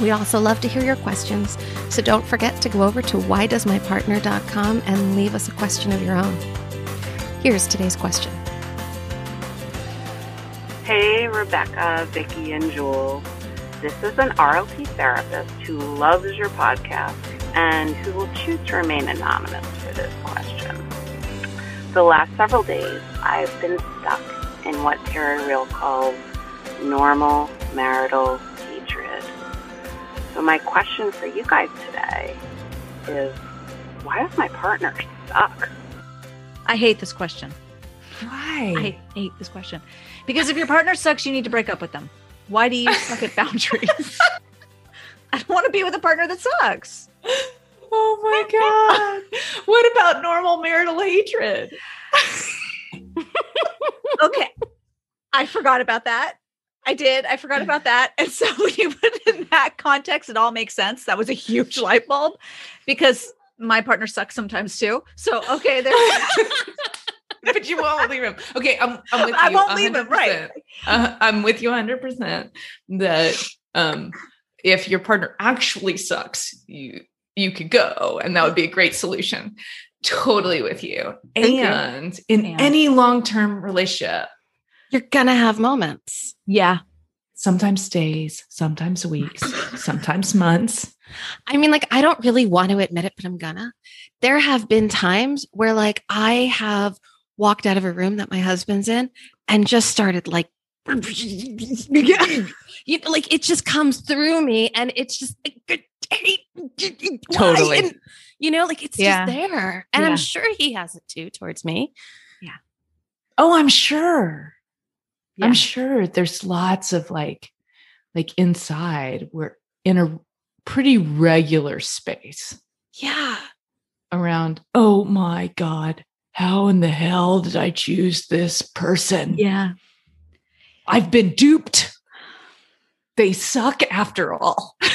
we also love to hear your questions, so don't forget to go over to whydoesmypartner.com and leave us a question of your own. Here's today's question. Hey, Rebecca, Vicky, and Jules. This is an RLT therapist who loves your podcast and who will choose to remain anonymous for this question. The last several days, I've been stuck in what Terry Real calls normal marital so, my question for you guys today is why does my partner suck? I hate this question. Why? I hate this question. Because if your partner sucks, you need to break up with them. Why do you suck at boundaries? I don't want to be with a partner that sucks. Oh my God. what about normal marital hatred? okay. I forgot about that. I did. I forgot about that. And so when you put it in that context, it all makes sense. That was a huge light bulb because my partner sucks sometimes too. So okay, there. but you won't leave him. Okay, I'm, I'm with you. I won't 100%. leave him. Right. Uh, I'm with you 100 percent that um, if your partner actually sucks, you you could go, and that would be a great solution. Totally with you. Thank and you. in any long term relationship, you're gonna have moments. Yeah. Sometimes days, sometimes weeks, sometimes months. I mean, like, I don't really want to admit it, but I'm gonna. There have been times where, like, I have walked out of a room that my husband's in and just started, like, you know, like, it just comes through me and it's just like, totally. And, you know, like, it's yeah. just there. And yeah. I'm sure he has it too towards me. Yeah. Oh, I'm sure yeah. i'm sure there's lots of like like inside we're in a pretty regular space. Yeah. Around oh my god how in the hell did i choose this person? Yeah. I've been duped. They suck after all.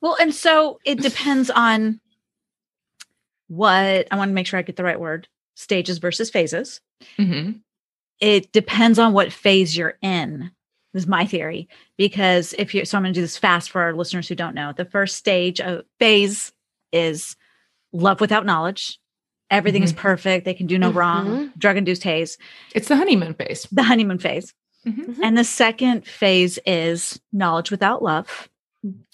Well and so it depends on what i want to make sure i get the right word stages versus phases. Mm-hmm it depends on what phase you're in is my theory. Because if you so i'm going to do this fast for our listeners who don't know. The first stage of phase is love without knowledge. Everything mm-hmm. is perfect. They can do no mm-hmm. wrong. Drug induced haze. It's the honeymoon phase. The honeymoon phase. Mm-hmm. and the second phase is knowledge without love.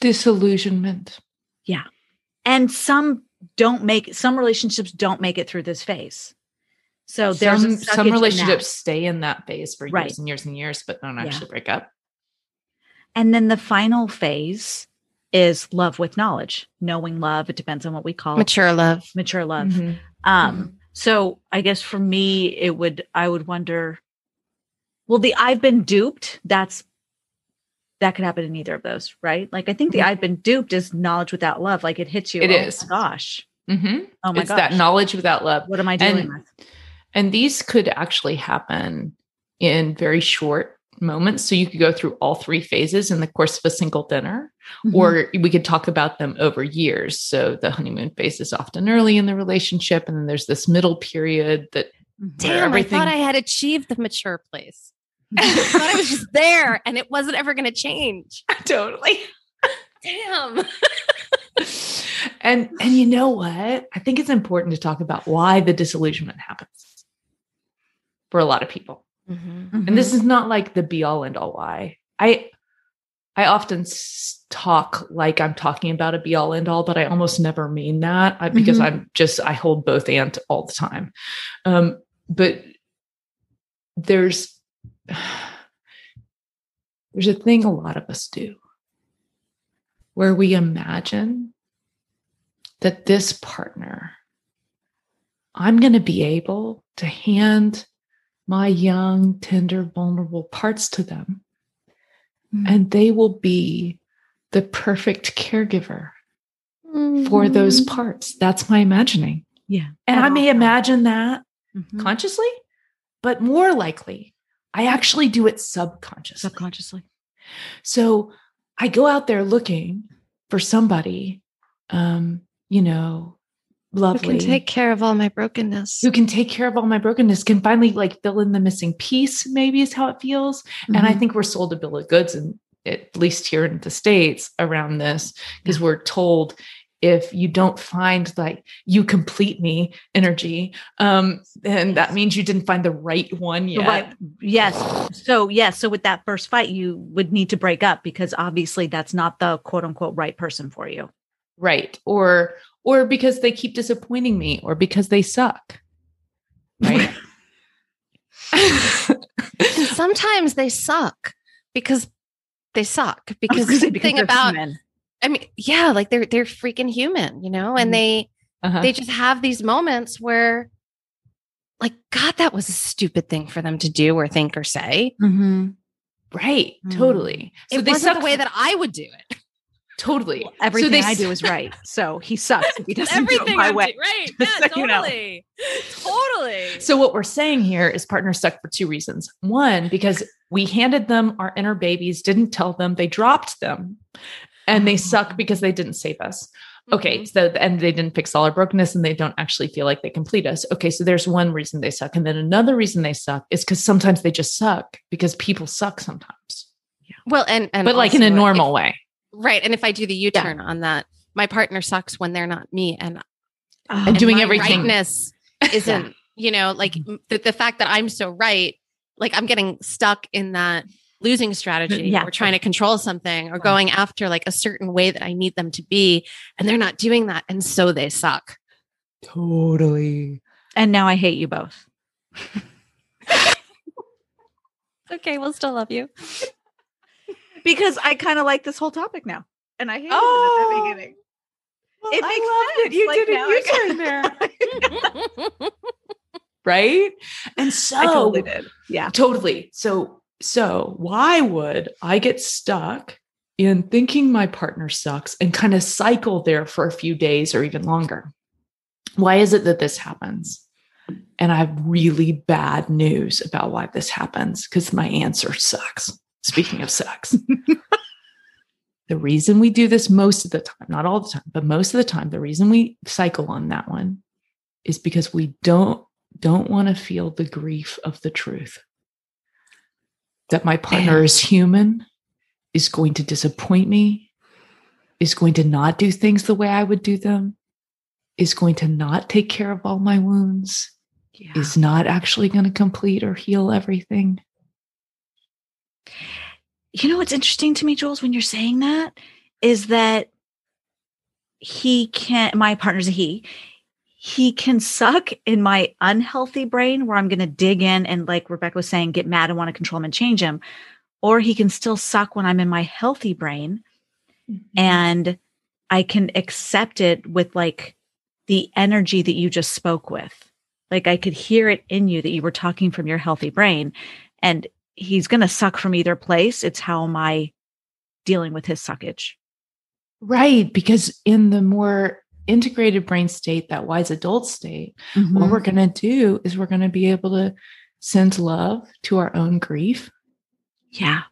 Disillusionment. Yeah. And some don't make some relationships don't make it through this phase so there's some, some relationships stay in that phase for right. years and years and years, but don't actually yeah. break up. And then the final phase is love with knowledge, knowing love. It depends on what we call mature love. Mature love. Mm-hmm. Um, mm-hmm. so I guess for me, it would I would wonder, well, the I've been duped, that's that could happen in either of those, right? Like I think the mm-hmm. I've been duped is knowledge without love. Like it hits you. It oh is. gosh. Mm-hmm. Oh my it's gosh. that knowledge without love. What am I doing and, with? And these could actually happen in very short moments. So you could go through all three phases in the course of a single dinner, Mhm. or we could talk about them over years. So the honeymoon phase is often early in the relationship, and then there's this middle period that Mhm. Damn, everything- I thought I had achieved the mature place. I thought I was just there and it wasn't ever going to change. totally. Damn. and and you know what? I think it's important to talk about why the disillusionment happens for a lot of people. Mm-hmm. And this is not like the be all and all why. I I often talk like I'm talking about a be all and all, but I almost never mean that I, because Mhm. I'm just I hold both and all the time. Um, but there's there's a thing a lot of us do where we imagine that this partner I'm going to be able to hand my young, tender, vulnerable parts to them, and they will be the perfect caregiver for those parts. That's my imagining. Yeah. And I may imagine that Mhm. consciously, but more likely, I actually do it subconsciously. subconsciously. So I go out there looking for somebody, um, you know, Who can take care of all my brokenness? who can take care of all my brokenness, can finally like fill in the missing piece, maybe is how it feels. And I Mhm. think we're sold a bill of goods, and at least here in the States around this, because we're told if you don't find like you complete me energy, um, then that means you didn't find the right one yet. Right. Yes. So yes. So with that first fight, you would need to break up because obviously that's not the quote unquote right person for you. Right. Or or because they keep disappointing me, or because they suck. Right. Sometimes they suck because they suck. I Because the because thing about human. I mean, yeah, like they're they're freaking human, you know, and Mhm. they Uh-huh. they just have these moments where like god that was a stupid thing for them to do or think or say Mhm. right. Mm. Totally. So it they wasn't suck the way that i would do it totally. Well, everything they I do is right. So he sucks he doesn't do everything my I'm way. do- right yeah so you know. totally totally So what we're saying here is partners suck for two reasons. One, because we handed them our inner babies, didn't tell them, they dropped them, and they suck because they didn't save us. Okay, Mhm. so and they didn't fix all our brokenness, and they don't actually feel like they complete us. Okay, so there's one reason they suck, and then another reason they suck is because sometimes they just suck because people suck sometimes, Yeah. well and and but like in a also, if- normal way. Right and if i do the u-turn on that my partner sucks when they're not me and oh, And doing my everything. rightness isn't you know like mm-hmm. the, the fact that i'm so right like i'm getting stuck in that losing strategy Yeah. or trying to control something or going after like a certain way that i need them to be and they're not doing that and so they suck Totally. And now I hate you both. okay we'll still love you Because I kind of like this whole topic now. And I hated Oh. it at the oh, beginning. It makes I sense. Like, now I You turn there. right? And so I totally did. Yeah. Totally. So, so why would I get stuck in thinking my partner sucks and kind of cycle there for a few days or even longer? Why is it that this happens? And I have really bad news about why this happens because my answer sucks. Speaking of sex, the reason we do this most of the time, not all the time, but most of the time, the reason we cycle on that one is because we don't don't want to feel the grief of the truth that my partner is human, is going to disappoint me, is going to not do things the way I would do them, is going to not take care of all my wounds, Yeah. is not actually going to complete or heal everything. You know what's interesting to me, Jules, when you're saying that is that he can't, my partner's a he. He can suck in my unhealthy brain where I'm gonna dig in and like Rebecca was saying, get mad and want to control him and change him. Or he can still suck when I'm in my healthy brain mm-hmm. and I can accept it with like the energy that you just spoke with. Like I could hear it in you that you were talking from your healthy brain. And he's going to suck from either place. It's how am I dealing with his suckage? Right. Because in the more integrated brain state, that wise adult state, what we're going to do is we're going to be able to send love to our own grief Yeah.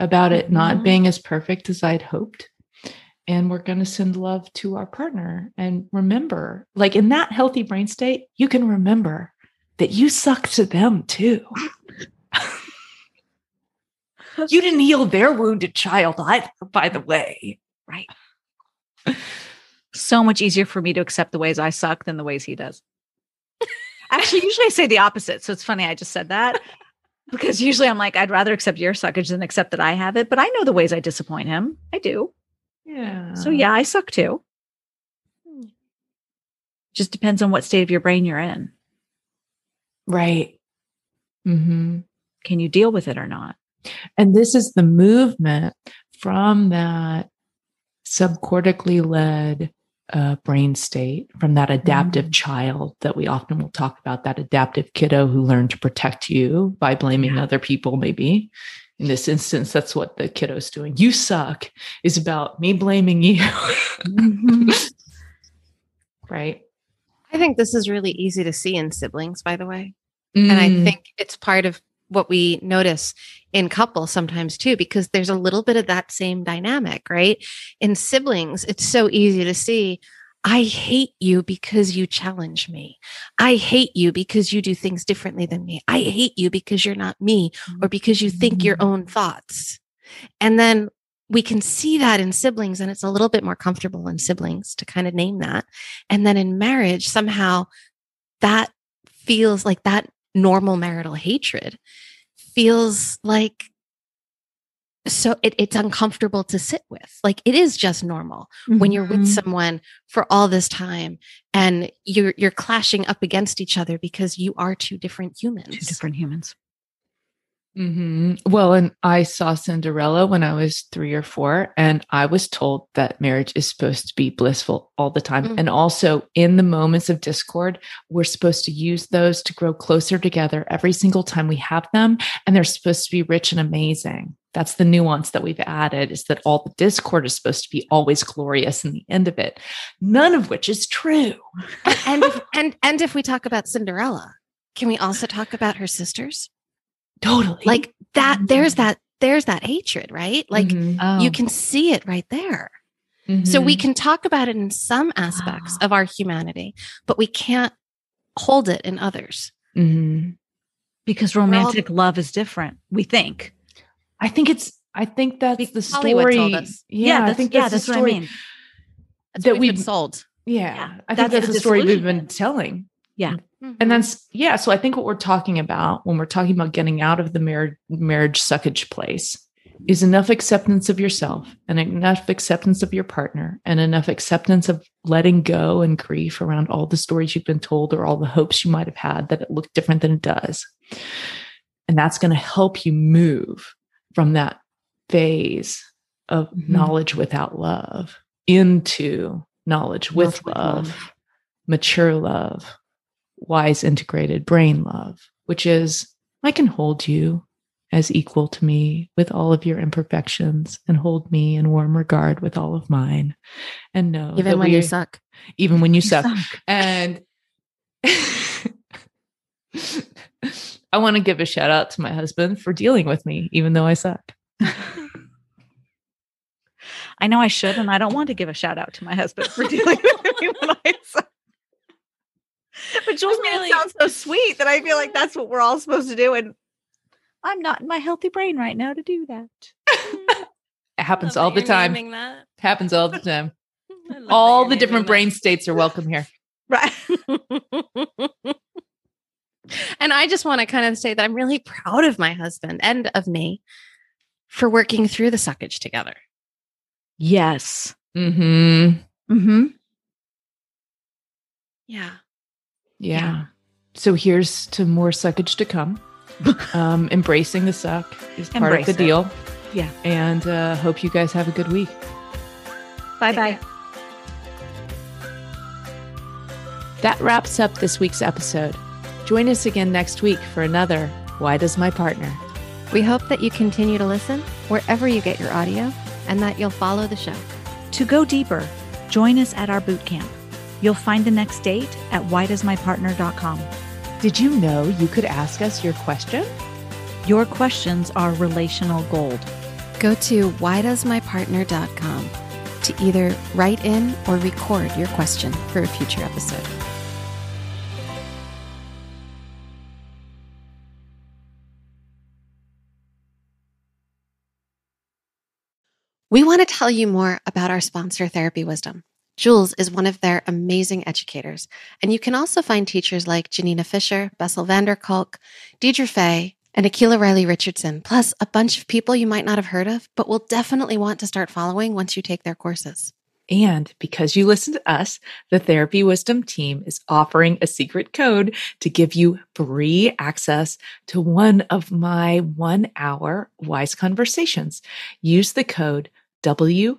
About it not Mhm. being as perfect as I'd hoped. And we're going to send love to our partner. And remember, like in that healthy brain state, you can remember that you suck to them too. You didn't heal their wounded child either, by the way. Right. so much easier for me to accept the ways I suck than the ways he does. Actually, usually I say the opposite. So it's funny I just said that because usually I'm like, I'd rather accept your suckage than accept that I have it. But I know the ways I disappoint him. I do. Yeah. So yeah, I suck too. Just depends on what state of your brain you're in. Right. Mm-hmm. Can you deal with it or not? And this is the movement from that subcortically led uh, brain state, from that adaptive child that we often will talk about, that adaptive kiddo who learned to protect you by blaming other people, maybe. In this instance, that's what the kiddo's doing. You suck is about me blaming you. right. I think this is really easy to see in siblings, by the way. And I Mm. think it's part of what we notice in couples sometimes too, because there's a little bit of that same dynamic, right? In siblings, it's so easy to see. I hate you because you challenge me. I hate you because you do things differently than me. I hate you because you're not me or because you think your mm. own thoughts. And then we can see that in siblings, and it's a little bit more comfortable in siblings to kind of name that. And then in marriage, somehow that feels like that normal marital hatred feels like so it, it's uncomfortable to sit with like it is just normal when you're with Mhm. someone for all this time and you're you're clashing up against each other because you are two different humans two different humans. Hmm Well, and I saw Cinderella when I was three or four, and I was told that marriage is supposed to be blissful all the time. Mm. And also, in the moments of discord, we're supposed to use those to grow closer together every single time we have them. And they're supposed to be rich and amazing. That's the nuance that we've added is that all the discord is supposed to be always glorious in the end of it, none of which is true. and if, and and if we talk about cinderella can we also talk about her sisters Totally. like that there's that there's that hatred right like Mhm. Oh, you can see it right there So we Mhm. can talk about it in some aspects of our humanity, but we can't hold it in others. Mhm. because romantic love is different. We think. I think it's. I think that's the story. Hollywood told us. Yeah, I that's, think yeah, that's, that's the what I story mean. That's That we've we've- been sold. Yeah, Yeah, I think that's that's the the story we've been disillusionment. telling. Mhm. And that's yeah. So I think what we're talking about when we're talking about getting out of the marriage marriage suckage place is enough acceptance of yourself and enough acceptance of your partner and enough acceptance of letting go and grief around all the stories you've been told or all the hopes you might have had that it looked different than it does. And that's going to help you move from that phase of Mhm. knowledge without love into knowledge with with love, love. mature love, wise integrated brain love, which is I can hold you as equal to me with all of your imperfections and hold me in warm regard with all of mine. And know Even when you suck. even when you You suck. suck. And I want to give a shout out to my husband for dealing with me, even though I suck. I know I should, and I don't want to give a shout out to my husband for dealing with me when I suck. But Jules made really- it sound so sweet that I feel like that's what we're all supposed to do, and I'm not in my healthy brain right now to do that. It happens all the time. That. Happens all the time. All the different brain states are welcome here. Right. and I just want to kind of say that I'm really proud of my husband and of me for working through the suckage together. Yes. Mm-hmm. Mm-hmm. Yeah. Yeah. Yeah. So here's to more suckage to come. um, embracing the suck is part Embrace of the it. deal. Yeah. And uh, hope you guys have a good week. Bye bye. That wraps up this week's episode. Join us again next week for another Why Does My Partner? We hope that you continue to listen wherever you get your audio and that you'll follow the show. To go deeper, join us at our boot camp. You'll find the next date at whydoesmypartner.com. Did you know you could ask us your question? Your questions are relational gold. Go to whydoesmypartner.com to either write in or record your question for a future episode. We want to tell you more about our sponsor, Therapy Wisdom. Jules is one of their amazing educators, and you can also find teachers like Janina Fisher, Bessel van der Kolk, Deirdre Fay, and Akila Riley Richardson, plus a bunch of people you might not have heard of, but will definitely want to start following once you take their courses. And because you listen to us, the Therapy Wisdom team is offering a secret code to give you free access to one of my one hour wise conversations. Use the code WDMP